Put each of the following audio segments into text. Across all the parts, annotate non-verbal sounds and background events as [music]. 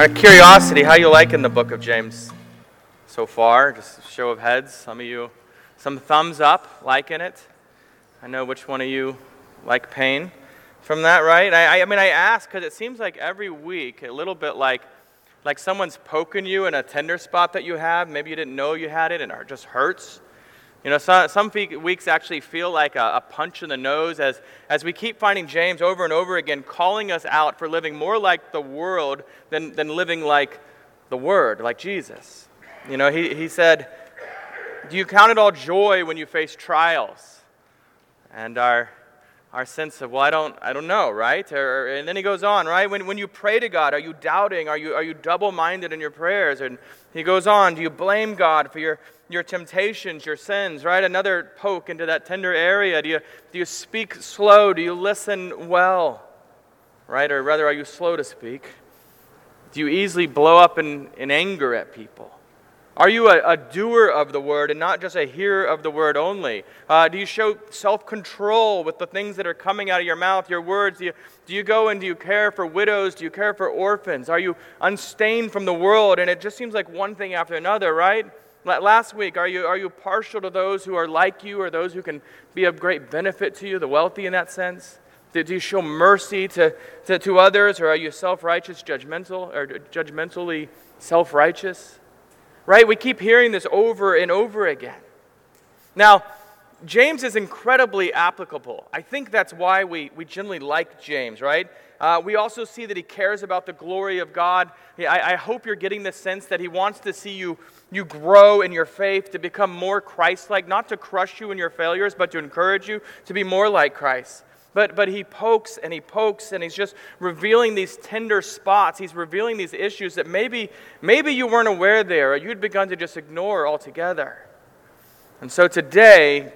Out of curiosity, how you liking the book of James so far? Just show of heads. Some of you, some thumbs up, liking it. I know which one of you like pain from that, right? I, I mean, I ask because it seems like every week, a little bit like, like someone's poking you in a tender spot that you have. Maybe you didn't know you had it and it just hurts. You know, some, weeks actually feel like a, a, punch in the nose as, as we keep finding James over and over again calling us out for living more like the world than, than living like the Word, like Jesus. You know, he, he said, Do you count it all joy when you face trials? And our, our sense of, well, I don't, I don't know, right? Or, and then he goes on, right? When, when you pray to God, are you doubting? Are you, are you double minded in your prayers? And he goes on, do you blame God for your, your temptations, your sins, right? Another poke into that tender area. Do you, do you speak slow? Do you listen well, right? Or rather, are you slow to speak? Do you easily blow up in, in anger at people? Are you a, a, doer of the word and not just a hearer of the word only? Uh, do you show self control with the things that are coming out of your mouth, your words? Do you, do you go and do you care for widows? Do you care for orphans? Are you unstained from the world? And it just seems like one thing after another, right? Last week, are you, are you partial to those who are like you or those who can be of great benefit to you, the wealthy in that sense? Do, you show mercy to, to, to others or are you self righteous, judgmental, or judgmentally self righteous? Right? We keep hearing this over and over again. Now, James is incredibly applicable. I think that's why we, we generally like James, right? Uh, we also see that he cares about the glory of God. I, I hope you're getting the sense that he wants to see you, you grow in your faith, to become more Christ like, not to crush you in your failures, but to encourage you to be more like Christ. But, but he pokes and he pokes and he's just revealing these tender spots. He's revealing these issues that maybe, maybe you weren't aware there or you'd begun to just ignore altogether. And so today,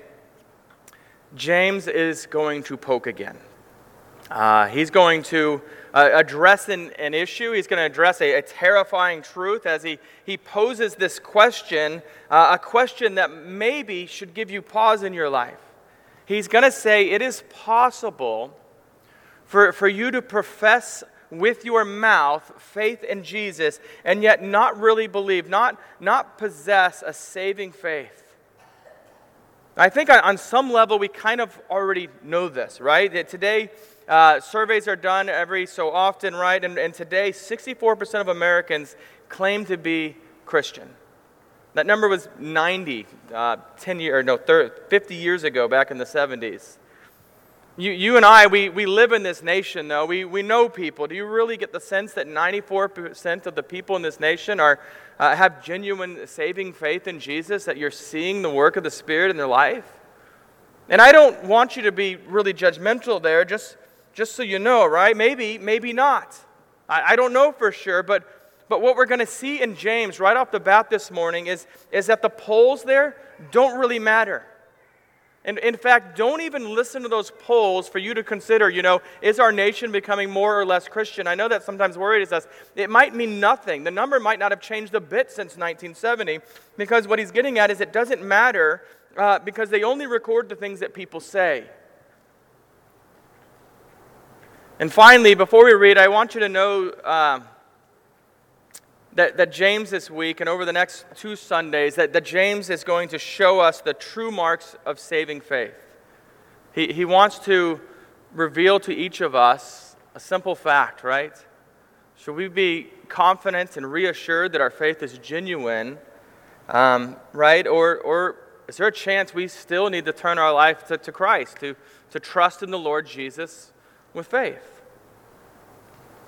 James is going to poke again. Uh, he's going to uh, address an, an, issue. He's going to address a, a, terrifying truth as he, he poses this question, uh, a question that maybe should give you pause in your life. He's going to say it is possible for, for you to profess with your mouth faith in Jesus and yet not really believe, not, not possess a saving faith. I think on some level we kind of already know this, right? That today, uh, surveys are done every so often, right? And, and today, 64% of Americans claim to be Christian. That number was 90, uh, 10 year, or no, 30, 50 years ago, back in the 70s. You, you and I, we, we live in this nation, though. We, we know people. Do you really get the sense that 94% of the people in this nation are, uh, have genuine saving faith in Jesus, that you're seeing the work of the Spirit in their life? And I don't want you to be really judgmental there, just, just so you know, right? Maybe, maybe not. I, I don't know for sure, but but what we're going to see in James right off the bat this morning is, is that the polls there don't really matter. And in fact, don't even listen to those polls for you to consider, you know, is our nation becoming more or less Christian? I know that sometimes worries us. It might mean nothing. The number might not have changed a bit since 1970 because what he's getting at is it doesn't matter uh, because they only record the things that people say. And finally, before we read, I want you to know. Uh, that, that James this week and over the next two Sundays, that, that James is going to show us the true marks of saving faith. He, he wants to reveal to each of us a simple fact, right? Should we be confident and reassured that our faith is genuine, um, right? Or, or is there a chance we still need to turn our life to, to Christ, to, to trust in the Lord Jesus with faith?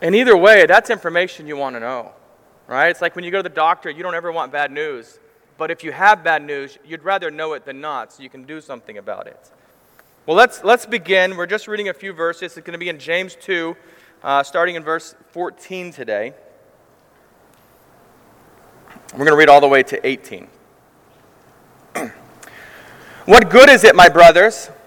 And either way, that's information you want to know right? It's like when you go to the doctor, you don't ever want bad news. But if you have bad news, you'd rather know it than not, so you can do something about it. Well, let's, let's begin. We're just reading a few verses. It's going to be in James 2, uh, starting in verse 14 today. We're going to read all the way to 18. [clears throat] what good is it, my brothers,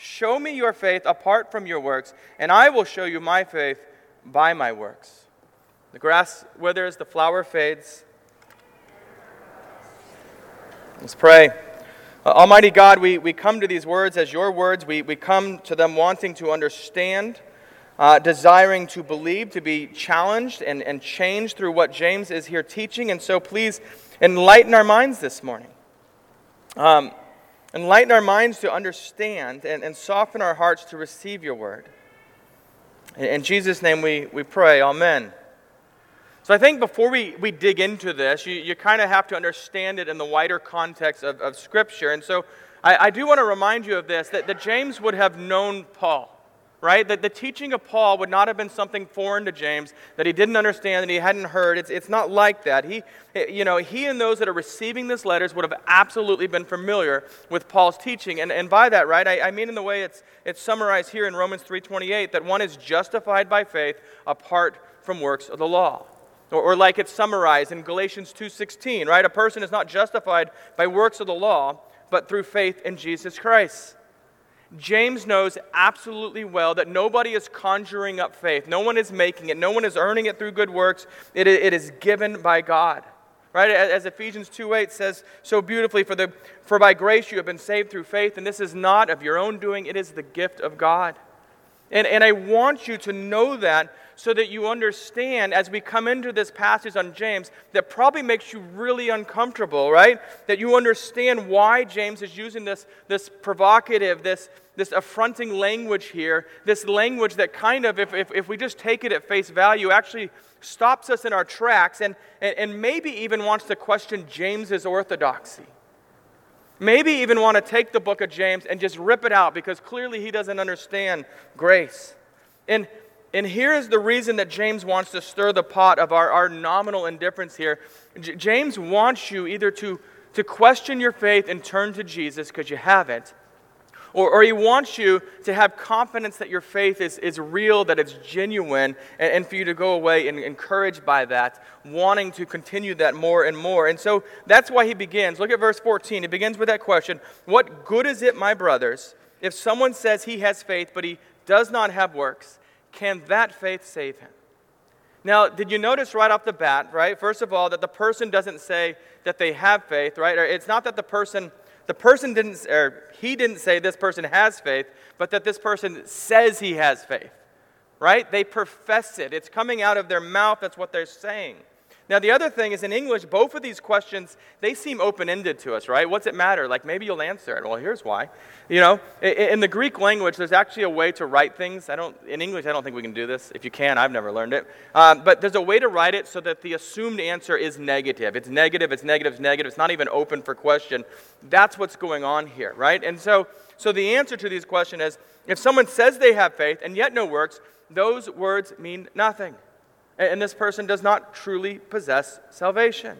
Show me your faith apart from your works, and I will show you my faith by my works. The grass withers, the flower fades. Let's pray. Uh, Almighty God, we, we come to these words as your words. We, we come to them wanting to understand, uh, desiring to believe, to be challenged and, and changed through what James is here teaching. And so please enlighten our minds this morning. Um, enlighten our minds to understand and, and soften our hearts to receive your word. In, in Jesus' name we, we pray. Amen. So I think before we, we dig into this, you, you kind of have to understand it in the wider context of, of Scripture. And so I, I do want to remind you of this that, that James would have known Paul right? That the teaching of Paul would not have been something foreign to James that he didn't understand, that he hadn't heard. It's, it's not like that. He, eh, you know, he and those that are receiving these letters would have absolutely been familiar with Paul's teaching. And, and by that, right, I, I mean in the way it's, it's summarized here in Romans 3.28, that one is justified by faith apart from works of the law. Or, or like it's summarized in Galatians 2.16, right? A person is not justified by works of the law, but through faith in Jesus Christ. James knows absolutely well that nobody is conjuring up faith. No one is making it. No one is earning it through good works. It, it is given by God. Right? As Ephesians 2.8 says so beautifully, for, the, for by grace you have been saved through faith, and this is not of your own doing, it is the gift of God. And, and I want you to know that so that you understand as we come into this passage on James that probably makes you really uncomfortable, right? That you understand why James is using this, this provocative, this, this affronting language here, this language that kind of, if, if, if we just take it at face value, actually stops us in our tracks and, and, and maybe even wants to question James's orthodoxy. Maybe even want to take the book of James and just rip it out because clearly he doesn't understand grace. And, and here's the reason that James wants to stir the pot of our, our nominal indifference here. J- James wants you either to, to question your faith and turn to Jesus because you haven't, or, or he wants you to have confidence that your faith is, is real, that it's genuine, and, and for you to go away and encouraged by that, wanting to continue that more and more. And so that's why he begins. Look at verse 14. He begins with that question What good is it, my brothers, if someone says he has faith, but he does not have works? Can that faith save him? Now, did you notice right off the bat, right? First of all, that the person doesn't say that they have faith, right? It's not that the person the person didn't, or he didn't say this person has faith, but that this person says he has faith, right? They profess it. It's coming out of their mouth. That's what they're saying. Now, the other thing is in English, both of these questions, they seem open ended to us, right? What's it matter? Like, maybe you'll answer it. Well, here's why. You know, in the Greek language, there's actually a way to write things. I don't, in English, I don't think we can do this. If you can, I've never learned it. Um, but there's a way to write it so that the assumed answer is negative. It's negative, it's negative, it's negative. It's not even open for question. That's what's going on here, right? And so, so the answer to these questions is if someone says they have faith and yet no works, those words mean nothing and this person does not truly possess salvation.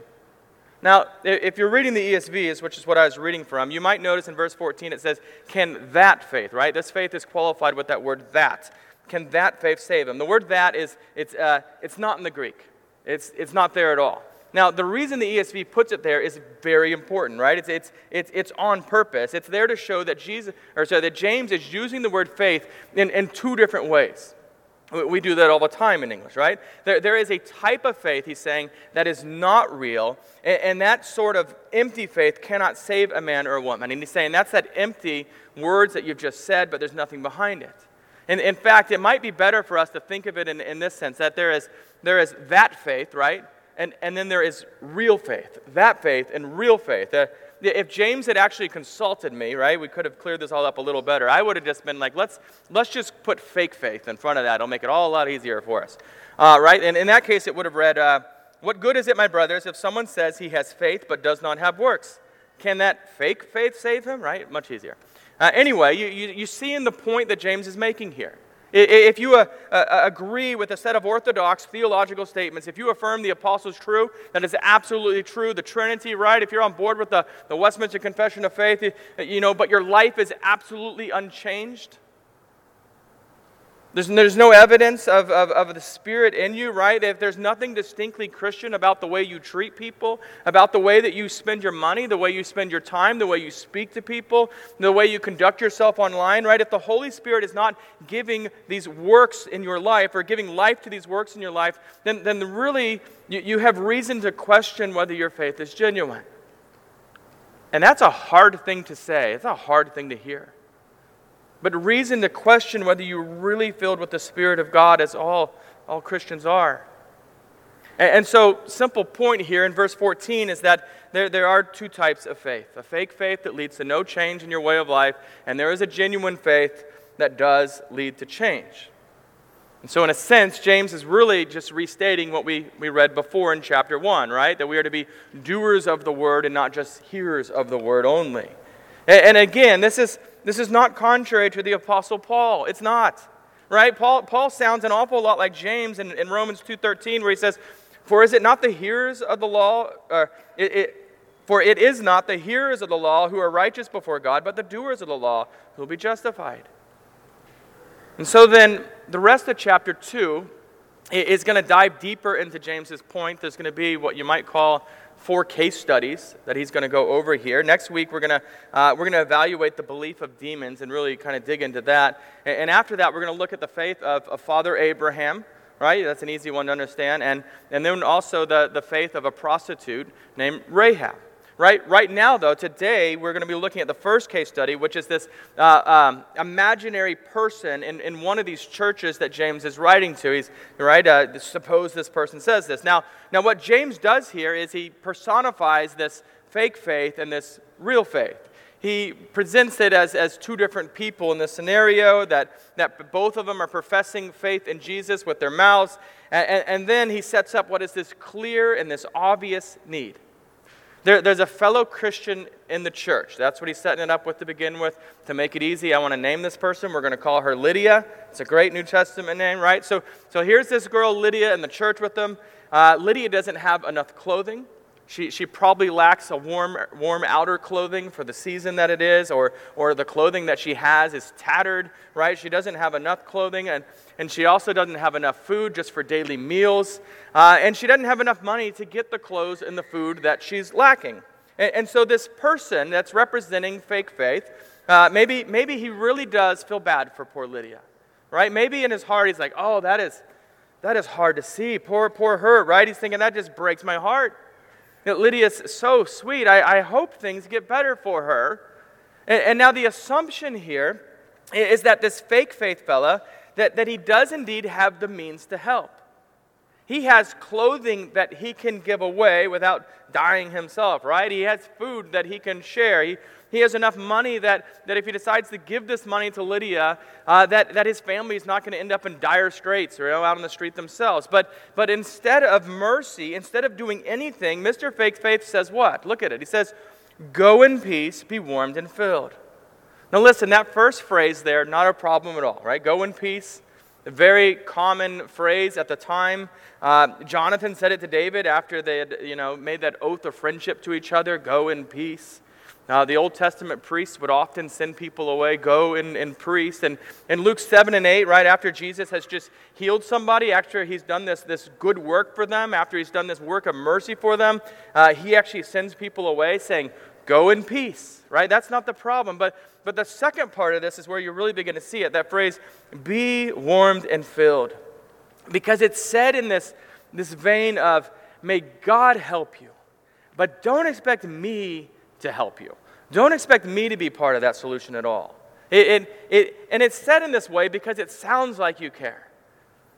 Now, if you're reading the ESV, which is what I was reading from, you might notice in verse 14 it says, Can that faith, right? This faith is qualified with that word that. Can that faith save them? The word that is, it's, uh, it's not in the Greek, it's, it's not there at all. Now, the reason the ESV puts it there is very important, right? It's, it's, it's, it's on purpose. It's there to show that, Jesus, or sorry, that James is using the word faith in, in two different ways. We do that all the time in English, right? There, there is a type of faith, he's saying, that is not real, and, and, that sort of empty faith cannot save a man or a woman. And he's saying that's that empty words that you've just said, but there's nothing behind it. And in fact, it might be better for us to think of it in, in this sense that there is, there is that faith, right? And, and then there is real faith. That faith and real faith. Uh, if James had actually consulted me, right, we could have cleared this all up a little better. I would have just been like, let's, let's just put fake faith in front of that. It'll make it all a lot easier for us. Uh, right? And in that case, it would have read, uh, What good is it, my brothers, if someone says he has faith but does not have works? Can that fake faith save him? Right? Much easier. Uh, anyway, you, you, you see in the point that James is making here. If you uh, uh, agree with a set of orthodox theological statements, if you affirm the apostles true, that is absolutely true, the Trinity, right? If you're on board with the, the Westminster Confession of Faith, you know, but your life is absolutely unchanged, There's, there's no evidence of, of, of the Spirit in you, right? If there's nothing distinctly Christian about the way you treat people, about the way that you spend your money, the way you spend your time, the way you speak to people, the way you conduct yourself online, right? If the Holy Spirit is not giving these works in your life or giving life to these works in your life, then, then really you, you have reason to question whether your faith is genuine. And that's a hard thing to say, it's a hard thing to hear but reason to question whether you're really filled with the Spirit of God, as all, all Christians are. And, and so, simple point here in verse 14 is that there, there are two types of faith a fake faith that leads to no change in your way of life, and there is a genuine faith that does lead to change. And so, in a sense, James is really just restating what we, we read before in chapter 1, right? That we are to be doers of the word and not just hearers of the word only. And, and again, this is this is not contrary to the Apostle Paul. It's not. Right? Paul, Paul sounds an awful lot like James in, in Romans 2.13 where he says, For is it not the hearers of the law, uh, it, it, for it is not the hearers of the law who are righteous before God, but the doers of the law who will be justified. And so then, the rest of chapter 2 is going to dive deeper into James's point. There's going to be what you might call four case studies that he's going to go over here. Next week, we're going to, uh, we're going to evaluate the belief of demons and really kind of dig into that. And, after that, we're going to look at the faith of, of Father Abraham, right? That's an easy one to understand. And, and then also the, the faith of a prostitute named Rahab. Right, right now, though, today we're going to be looking at the first case study, which is this uh, um, imaginary person in, in one of these churches that James is writing to. He's right. Uh, suppose this person says this. Now, now, what James does here is he personifies this fake faith and this real faith. He presents it as, as two different people in this scenario, that, that both of them are professing faith in Jesus with their mouths. And, and, and then he sets up what is this clear and this obvious need. There, there's a fellow Christian in the church. That's what he's setting it up with to begin with. To make it easy, I want to name this person. We're going to call her Lydia. It's a great New Testament name, right? So, so here's this girl, Lydia, in the church with them. Uh, Lydia doesn't have enough clothing. She, she probably lacks a warm, warm outer clothing for the season that it is, or, or the clothing that she has is tattered, right? She doesn't have enough clothing, and, and she also doesn't have enough food just for daily meals. Uh, and she doesn't have enough money to get the clothes and the food that she's lacking. And, and so, this person that's representing fake faith, uh, maybe, maybe he really does feel bad for poor Lydia, right? Maybe in his heart he's like, oh, that is, that is hard to see. Poor, poor her, right? He's thinking, that just breaks my heart. Lydia's so sweet. I, I hope things get better for her. And, and now the assumption here is that this fake faith fella, that, that he does indeed have the means to help. He has clothing that he can give away without dying himself, right? He has food that he can share. He, he has enough money that, that if he decides to give this money to Lydia, uh, that, that his family is not going to end up in dire straits or out on the street themselves. But, but instead of mercy, instead of doing anything, Mr. Fake Faith says what? Look at it. He says, Go in peace, be warmed and filled. Now, listen, that first phrase there, not a problem at all, right? Go in peace. A very common phrase at the time. Uh, Jonathan said it to David after they had, you know, made that oath of friendship to each other go in peace. Uh, the Old Testament priests would often send people away, go and, and priest. And in Luke 7 and 8, right after Jesus has just healed somebody, after he's done this, this good work for them, after he's done this work of mercy for them, uh, he actually sends people away saying, Go in peace, right? That's not the problem. But, but the second part of this is where you really begin to see it that phrase, be warmed and filled. Because it's said in this, this vein of, may God help you, but don't expect me to help you. Don't expect me to be part of that solution at all. It, it, it, and it's said in this way because it sounds like you care.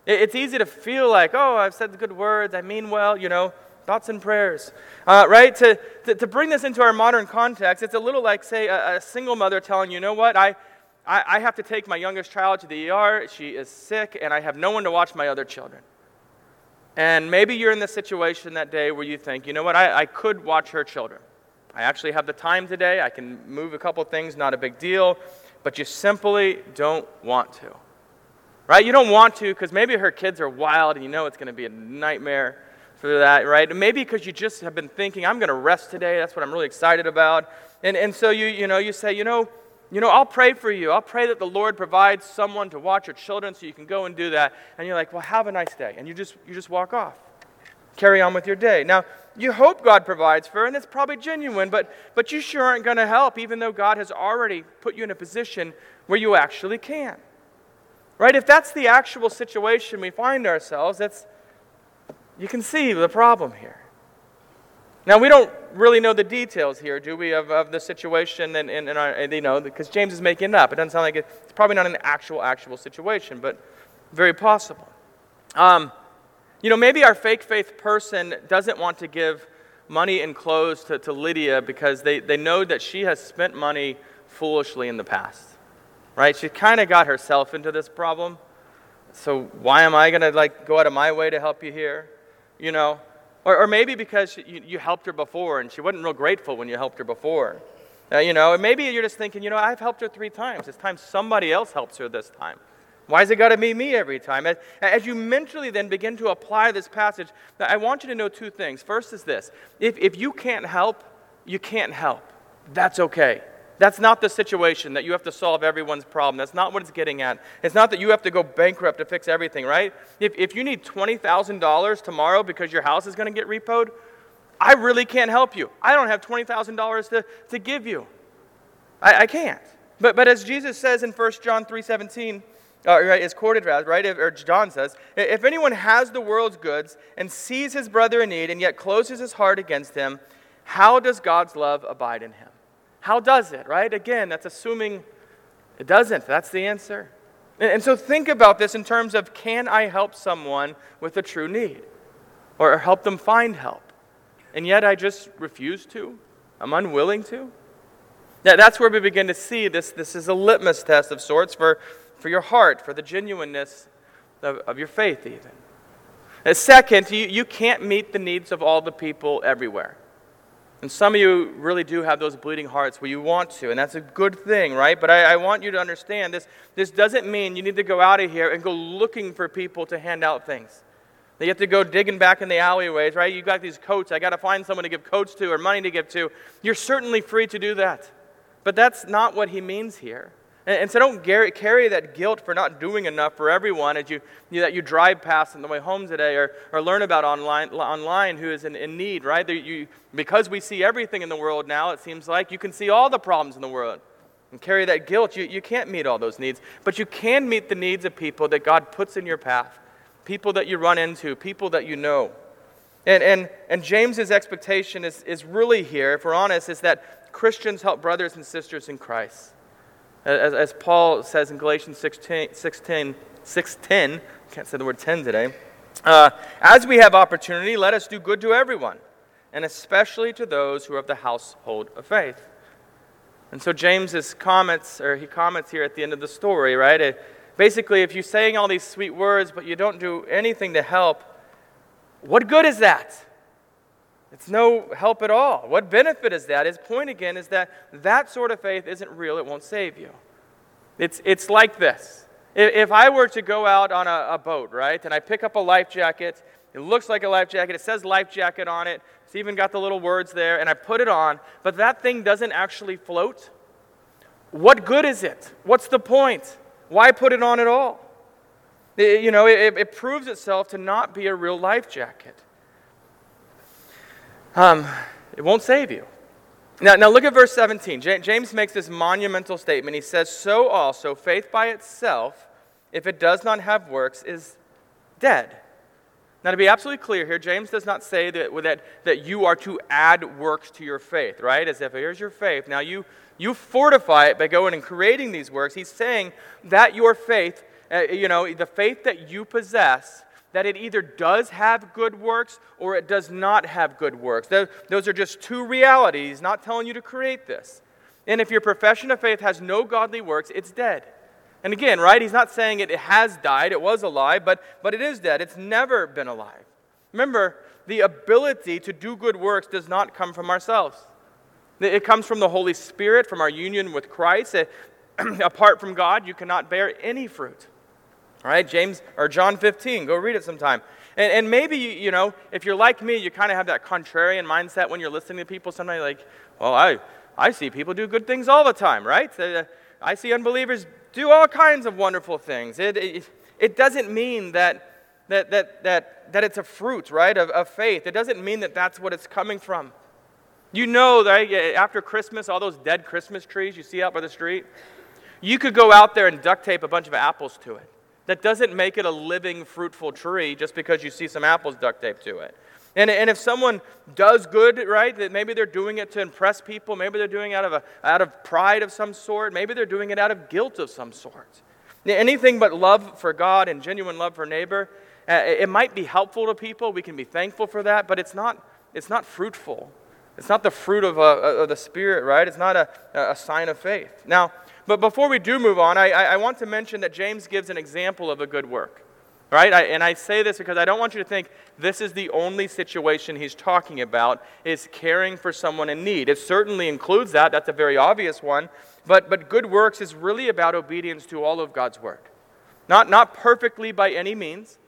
It, it's easy to feel like, oh, I've said the good words, I mean well, you know, thoughts and prayers. Uh, right? To, to, to, bring this into our modern context, it's a little like, say, a, a single mother telling you, know what, I, I, I have to take my youngest child to the ER, she is sick, and I have no one to watch my other children. And maybe you're in the situation that day where you think, you know what, I, I could watch her children. I actually have the time today. I can move a couple things, not a big deal. But you simply don't want to. Right? You don't want to because maybe her kids are wild and you know it's going to be a nightmare for that, right? Maybe because you just have been thinking, I'm going to rest today. That's what I'm really excited about. And, and so you, you know, you say, you know, You know, I'll pray for you. I'll pray that the Lord provides someone to watch your children so you can go and do that. And you're like, well, have a nice day. And you just, you just walk off. Carry on with your day. Now, you hope God provides for, and it's probably genuine, but, but you sure aren't going to help, even though God has already put you in a position where you actually can. Right? If that's the actual situation we find ourselves, that's, you can see the problem here. Now, we don't really know the details here, do we, of, of the situation, and, and, and our, you know, because James is making it up. It doesn't sound like it, it's probably not an actual, actual situation, but very possible. Um, you know, maybe our fake faith person doesn't want to give money and clothes to, to Lydia because they, they know that she has spent money foolishly in the past, right? She kind of got herself into this problem. So why am I going to like go out of my way to help you here? You know, or, or maybe because you, you helped her before and she wasn't real grateful when you helped her before. Uh, you know, and maybe you're just thinking, you know, I've helped her three times. It's time somebody else helps her this time. Why has it got to be me every time? As, as, you mentally then begin to apply this passage, I want you to know two things. First is this if, if you can't help, you can't help. That's okay. That's not the situation that you have to solve everyone's problem. That's not what it's getting at. It's not that you have to go bankrupt to fix everything, right? If, if you need $20,000 tomorrow because your house is going to get repoed, I really can't help you. I don't have $20,000 to, to give you. I, I can't. But, but as Jesus says in 1 John 3 17, uh, right, is quoted right? Or John says, if anyone has the world's goods and sees his brother in need and yet closes his heart against him, how does God's love abide in him? How does it, right? Again, that's assuming it doesn't. That's the answer. And, and so think about this in terms of can I help someone with a true need? Or help them find help? And yet I just refuse to? I'm unwilling to? Now, that's where we begin to see this. This is a litmus test of sorts for for your heart, for the genuineness of, of your faith, even. And second, you, you can't meet the needs of all the people everywhere. And some of you really do have those bleeding hearts where you want to, and that's a good thing, right? But I, I, want you to understand this, this doesn't mean you need to go out of here and go looking for people to hand out things. You have to go digging back in the alleyways, right? You got these coats, I got to find someone to give coats to or money to give to. You're certainly free to do that. But that's not what he means here. And, and so don't carry that guilt for not doing enough for everyone as you, you, that you drive past on the way home today or, or learn about online, online who is in, in need, right? You, because we see everything in the world now, it seems like you can see all the problems in the world and carry that guilt. You, you can't meet all those needs, but you can meet the needs of people that God puts in your path, people that you run into, people that you know. And, and, and James's expectation is, is really here, if we're honest, is that Christians help brothers and sisters in Christ. As, as Paul says in Galatians 16, 16, 6.10, can't say the word 10 today, uh, as we have opportunity, let us do good to everyone, and especially to those who are of the household of faith. And so James's comments, or he comments here at the end of the story, right? It, basically, if you're saying all these sweet words, but you don't do anything to help, what good is that? It's no help at all. What benefit is that? His point again is that that sort of faith isn't real, it won't save you. It's, it's like this. If I were to go out on a, a boat, right, and I pick up a life jacket, it looks like a life jacket, it says life jacket on it, it's even got the little words there, and I put it on, but that thing doesn't actually float, what good is it? What's the point? Why put it on at all? It, you know, it, it proves itself to not be a real life jacket um, it won't save you. Now, now look at verse 17. James makes this monumental statement. He says, So also, faith by itself, if it does not have works, is dead. Now, to be absolutely clear here, James does not say that, that, that you are to add works to your faith, right? As if here's your faith. Now, you, you fortify it by going and creating these works. He's saying that your faith, uh, you know, the faith that you possess, that it either does have good works or it does not have good works. Those are just two realities, not telling you to create this. And if your profession of faith has no godly works, it's dead. And again, right, he's not saying it has died, it was alive, but, but it is dead. It's never been alive. Remember, the ability to do good works does not come from ourselves. It comes from the Holy Spirit, from our union with Christ. [clears throat] apart from God, you cannot bear any fruit. All right, James or John 15, go read it sometime. And, and maybe, you, know, if you're like me, you kind of have that contrarian mindset when you're listening to people. Sometimes like, well, I, I see people do good things all the time, right? Uh, I see unbelievers do all kinds of wonderful things. It, it, it doesn't mean that, that, that, that, that it's a fruit, right, of, of faith. It doesn't mean that that's what it's coming from. You know that after Christmas, all those dead Christmas trees you see out by the street, you could go out there and duct tape a bunch of apples to it. That doesn't make it a living, fruitful tree just because you see some apples duct taped to it. And, and if someone does good, right, that maybe they're doing it to impress people, maybe they're doing it out of, a, out of pride of some sort, maybe they're doing it out of guilt of some sort. Anything but love for God and genuine love for neighbor, uh, it might be helpful to people. We can be thankful for that, but it's not, it's not fruitful. It's not the fruit of, a, of the Spirit, right? It's not a, a sign of faith. Now, but before we do move on, I, I want to mention that James gives an example of a good work. Right? I, and I say this because I don't want you to think this is the only situation he's talking about is caring for someone in need. It certainly includes that. That's a very obvious one. But, but good works is really about obedience to all of God's word. Not, not perfectly by any means,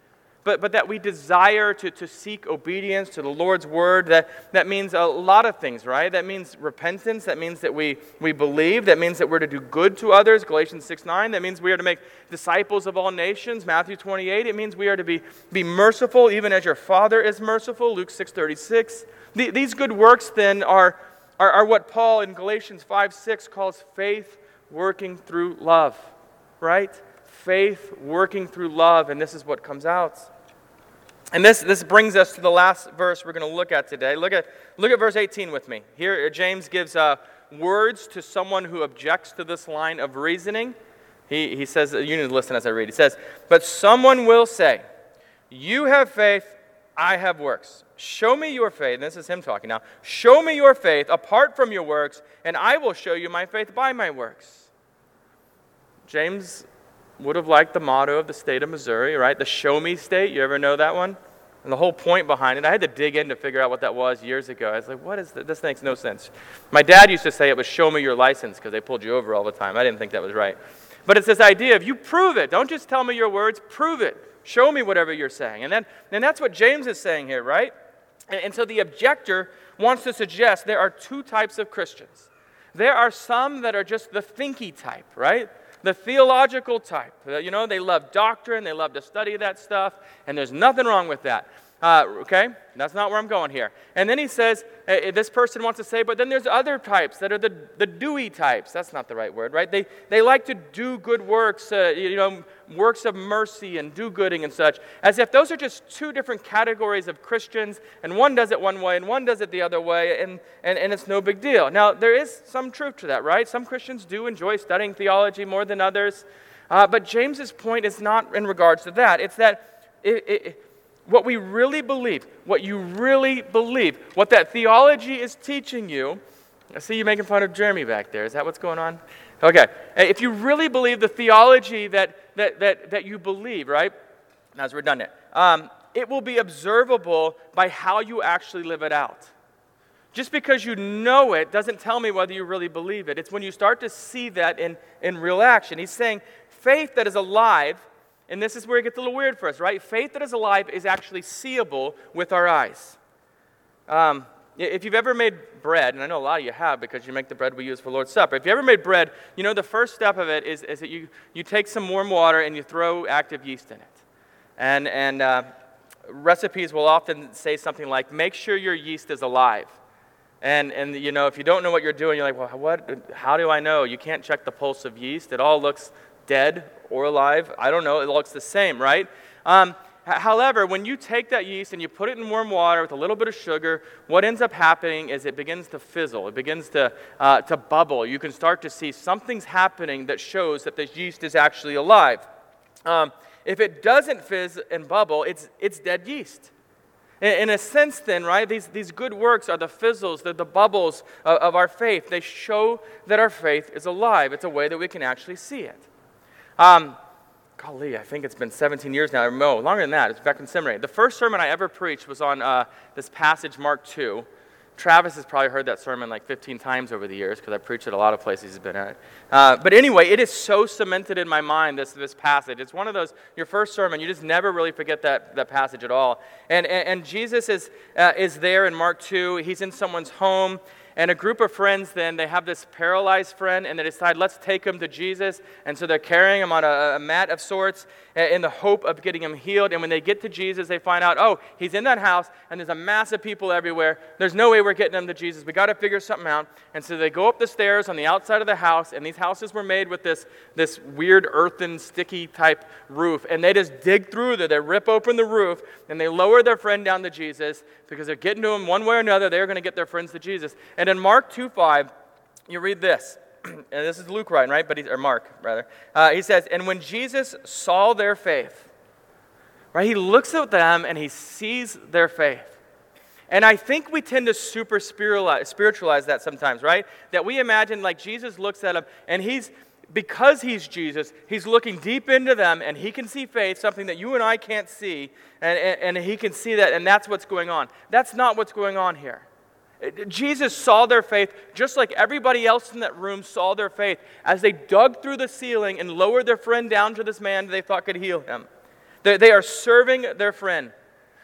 but, but that we desire to, to seek obedience to the Lord's word. That, that means a lot of things, right? That means repentance. That means that we, we believe. That means that we're to do good to others, Galatians 6 9. That means we are to make disciples of all nations, Matthew 28. It means we are to be, be merciful, even as your Father is merciful, Luke 6 36. The, these good works, then, are, are, are what Paul in Galatians 5 6 calls faith working through love, right? Faith working through love, and this is what comes out. And this, this brings us to the last verse we're going to look at today. Look at, look at verse 18 with me. Here, James gives uh, words to someone who objects to this line of reasoning. He, he says, you need to listen as I read. He says, But someone will say, You have faith, I have works. Show me your faith. And this is him talking now. Show me your faith apart from your works, and I will show you my faith by my works. James would have liked the motto of the state of Missouri, right? The show me state. You ever know that one? And the whole point behind it, I had to dig in to figure out what that was years ago. I was like, what is this? This makes no sense. My dad used to say it was show me your license because they pulled you over all the time. I didn't think that was right. But it's this idea of you prove it. Don't just tell me your words, prove it. Show me whatever you're saying. And, then, and that's what James is saying here, right? And, and so the objector wants to suggest there are two types of Christians. There are some that are just the thinky type, right? The theological type. You know, they love doctrine, they love to study that stuff, and there's nothing wrong with that. Uh, okay? That's not where I'm going here. And then he says, uh, this person wants to say, but then there's other types that are the, the doy types. That's not the right word, right? They, they like to do good works, uh, you know, works of mercy and do gooding and such, as if those are just two different categories of Christians, and one does it one way and one does it the other way, and, and, and it's no big deal. Now, there is some truth to that, right? Some Christians do enjoy studying theology more than others. Uh, but James's point is not in regards to that. It's that it, it, what we really believe, what you really believe, what that theology is teaching you. I see you making fun of Jeremy back there. Is that what's going on? Okay. If you really believe the theology that, that, that, that you believe, right? That's redundant. Um, it will be observable by how you actually live it out. Just because you know it doesn't tell me whether you really believe it. It's when you start to see that in, in real action. He's saying faith that is alive and this is where it gets a little weird for us, right? Faith that is alive is actually seeable with our eyes. Um, if you've ever made bread, and I know a lot of you have because you make the bread we use for Lord's Supper. If you ever made bread, you know the first step of it is, is that you, you take some warm water and you throw active yeast in it. And, and uh, recipes will often say something like, make sure your yeast is alive. And, and you know, if you don't know what you're doing, you're like, well, what, how do I know? You can't check the pulse of yeast. It all looks dead or alive. I don't know. It looks the same, right? Um, however, when you take that yeast and you put it in warm water with a little bit of sugar, what ends up happening is it begins to fizzle. It begins to, uh, to bubble. You can start to see something's happening that shows that the yeast is actually alive. Um, if it doesn't fizz and bubble, it's, it's dead yeast. In, in a sense, then, right, these, these good works are the fizzles, they're the bubbles of, of our faith. They show that our faith is alive. It's a way that we can actually see it. Um, golly, I think it's been 17 years now, no, longer than that. It's back in seminary. The first sermon I ever preached was on uh, this passage, Mark 2. Travis has probably heard that sermon like 15 times over the years because I preached it a lot of places he's been at. Uh, but anyway, it is so cemented in my mind, this, this passage. It's one of those, your first sermon, you just never really forget that, that passage at all. And, and, and Jesus is, uh, is there in Mark 2. He's in someone's home, and a group of friends then, they have this paralyzed friend, and they decide, let's take him to Jesus. And so they're carrying him on a, a mat of sorts eh, in the hope of getting him healed. And when they get to Jesus, they find out, oh, he's in that house, and there's a mass of people everywhere. There's no way we're getting him to Jesus. we got to figure something out. And so they go up the stairs on the outside of the house, and these houses were made with this, this weird earthen, sticky type roof. And they just dig through there. They rip open the roof, and they lower their friend down to Jesus because they're getting to him one way or another. They're going to get their friends to Jesus. In Mark 2 5, you read this. [clears throat] and this is Luke writing, right? But he, or Mark, rather. Uh, he says, And when Jesus saw their faith, right, he looks at them and he sees their faith. And I think we tend to super spiritualize that sometimes, right? That we imagine like Jesus looks at them and he's, because he's Jesus, he's looking deep into them and he can see faith, something that you and I can't see, and, and, and, he can see that, and that's what's going on. That's not what's going on here. Jesus saw their faith just like everybody else in that room saw their faith as they dug through the ceiling and lowered their friend down to this man they thought could heal him. They, they are serving their friend.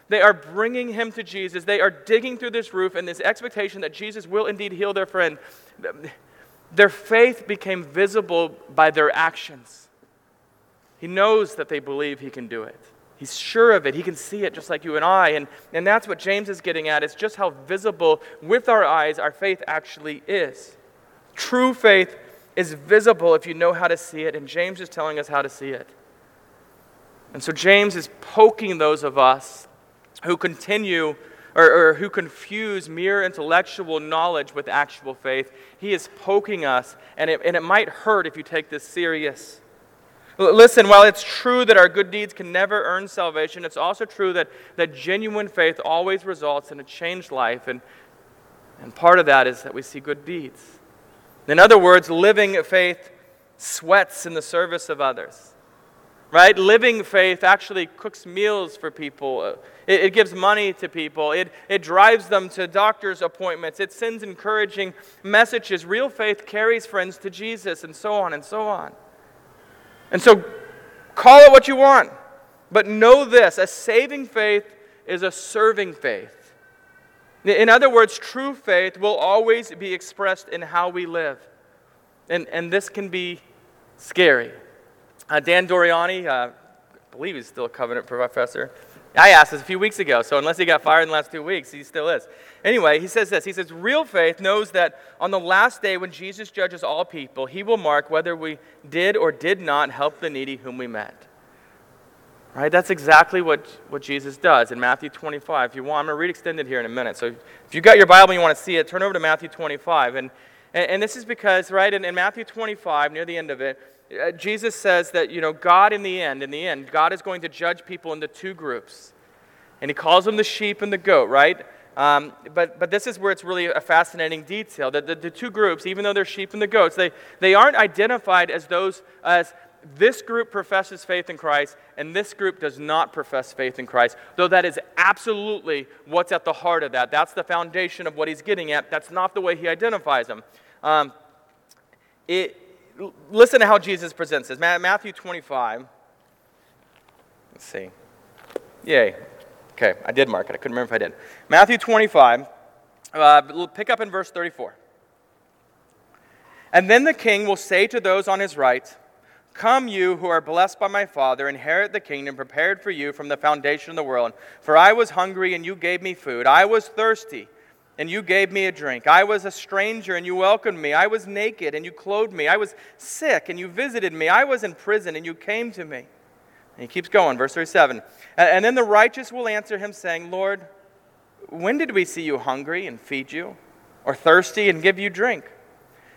They are bringing him to Jesus. They are digging through this roof in this expectation that Jesus will indeed heal their friend. Their faith became visible by their actions. He knows that they believe he can do it. He's sure of it. He can see it just like you and I. And, and that's what James is getting at. It's just how visible with our eyes our faith actually is. True faith is visible if you know how to see it, and James is telling us how to see it. And so James is poking those of us who continue or, or who confuse mere intellectual knowledge with actual faith. He is poking us, and it, and it might hurt if you take this serious. Listen, while it's true that our good deeds can never earn salvation, it's also true that, that genuine faith always results in a changed life. And, and part of that is that we see good deeds. In other words, living faith sweats in the service of others. Right? Living faith actually cooks meals for people. Uh, it, it, gives money to people. It, it drives them to doctor's appointments. It sends encouraging messages. Real faith carries friends to Jesus, and so on and so on. And so, call it what you want. But know this a saving faith is a serving faith. In other words, true faith will always be expressed in how we live. And, and this can be scary. Uh, Dan Doriani, uh, I believe he's still a covenant professor, I asked this a few weeks ago, so unless he got fired in the last two weeks, he still is. Anyway, he says this He says, Real faith knows that on the last day when Jesus judges all people, he will mark whether we did or did not help the needy whom we met. Right? That's exactly what, what Jesus does in Matthew 25. If you want, I'm going to read extended here in a minute. So if you've got your Bible and you want to see it, turn over to Matthew 25. And, and, and this is because, right, in, in Matthew 25, near the end of it, Jesus says that, you know, God in the end, in the end, God is going to judge people into two groups. And he calls them the sheep and the goat, right? Um, but, but this is where it's really a fascinating detail. That the, the, two groups, even though they're sheep and the goats, they, they aren't identified as those, as this group professes faith in Christ and this group does not profess faith in Christ, though that is absolutely what's at the heart of that. That's the foundation of what he's getting at. That's not the way he identifies them. Um, it, listen to how Jesus presents this. Matthew 25. Let's see. Yay. Okay, I did mark it. I couldn't remember if I did. Matthew 25. Uh, pick up in verse 34. And then the king will say to those on his right, Come, you who are blessed by my Father, inherit the kingdom prepared for you from the foundation of the world. For I was hungry, and you gave me food. I was thirsty and you gave me a drink. I was a stranger, and you welcomed me. I was naked, and you clothed me. I was sick, and you visited me. I was in prison, and you came to me. And he keeps going, verse 37. And then the righteous will answer him, saying, Lord, when did we see you hungry and feed you, or thirsty and give you drink?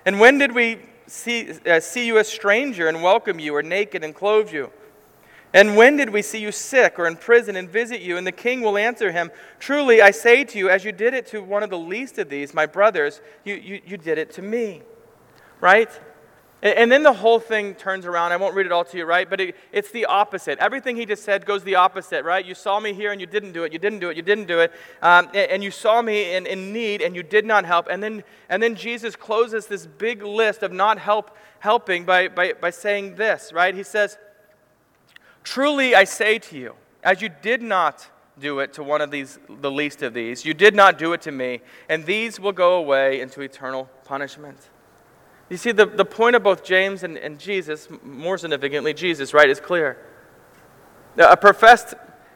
And when did we see, uh, see you a stranger and welcome you, or naked and clothe you? And when did we see you sick or in prison and visit you? And the king will answer him, Truly I say to you, as you did it to one of the least of these, my brothers, you, you, you did it to me. Right? And, and, then the whole thing turns around. I won't read it all to you, right? But it, it's the opposite. Everything he just said goes the opposite, right? You saw me here and you didn't do it. You didn't do it. You didn't do it. Um, and, and, you saw me in, in need and you did not help. And then, and then Jesus closes this big list of not help, helping by, by, by saying this, right? He says, Truly I say to you, as you did not do it to one of these, the least of these. You did not do it to me, and these will go away into eternal punishment. You see, the, the point of both James and, and Jesus, more significantly Jesus, right, is clear. A professed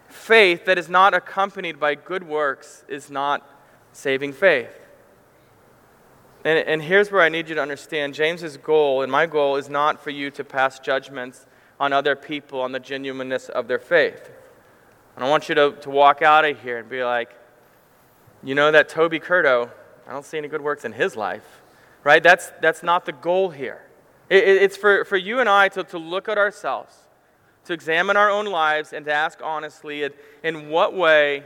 faith that is not accompanied by good works is not saving faith. And, and here's where I need you to understand James's goal, and my goal, is not for you to pass judgments on other people on the genuineness of their faith. And I want you to, to walk out of here and be like, you know, that Toby Curto, I don't see any good works in his life, right? That's, that's not the goal here. It, it, it's for, for you and I to, to look at ourselves, to examine our own lives, and to ask honestly, in, in what way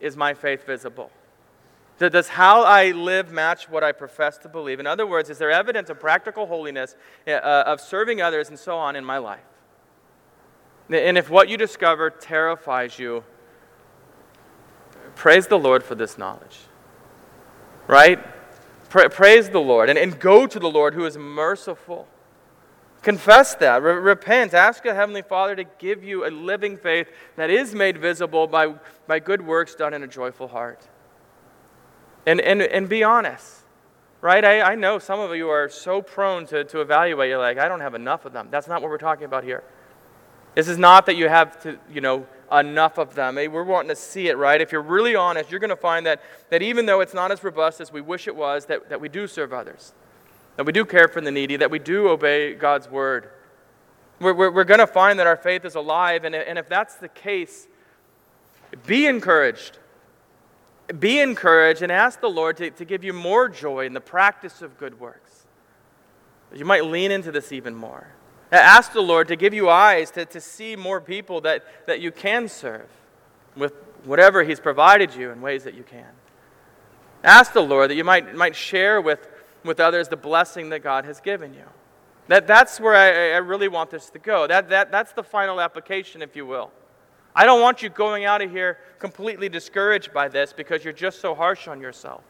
is my faith visible? Does how I live match what I profess to believe? In other words, is there evidence of practical holiness, uh, of serving others, and so on in my life? And if what you discover terrifies you, praise the Lord for this knowledge. Right? Pra- praise the Lord and, and go to the Lord who is merciful. Confess that. Re- repent. Ask your Heavenly Father to give you a living faith that is made visible by, by good works done in a joyful heart. And, and, and be honest. Right? I, I know some of you are so prone to, to evaluate. You're like, I don't have enough of them. That's not what we're talking about here. This is not that you have to, you know, enough of them. We're wanting to see it, right? If you're really honest, you're going to find that, that even though it's not as robust as we wish it was, that, that we do serve others, that we do care for the needy, that we do obey God's word. We're, we're, we're going to find that our faith is alive, and, and if that's the case, be encouraged. Be encouraged and ask the Lord to, to give you more joy in the practice of good works. You might lean into this even more. Ask the Lord to give you eyes to, to see more people that, that you can serve with whatever He's provided you in ways that you can. Ask the Lord that you might, might share with, with others the blessing that God has given you. That, that's where I, I really want this to go. That, that, that's the final application, if you will. I don't want you going out of here completely discouraged by this because you're just so harsh on yourself.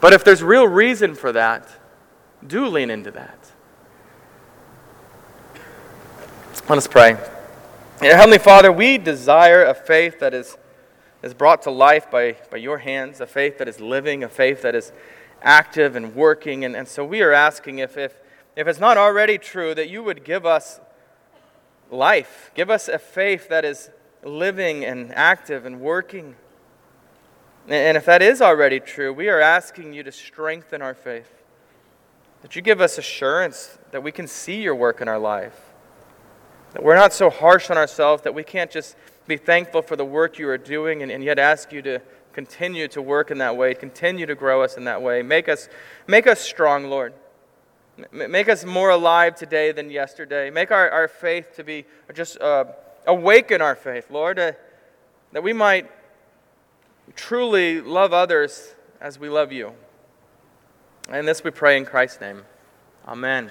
But if there's real reason for that, do lean into that. Let us pray. Heavenly Father, we desire a faith that is, is brought to life by, by your hands, a faith that is living, a faith that is active and working. And, and so we are asking if, if, if it's not already true, that you would give us life, give us a faith that is living and active and working. And if that is already true, we are asking you to strengthen our faith. That you give us assurance that we can see your work in our life. That we're not so harsh on ourselves that we can't just be thankful for the work you are doing and, and yet ask you to continue to work in that way, continue to grow us in that way. Make us, make us strong, Lord. Make us more alive today than yesterday. Make our, our faith to be just uh, awaken our faith, Lord, uh, that we might truly love others as we love you. And this we pray in Christ's name. Amen.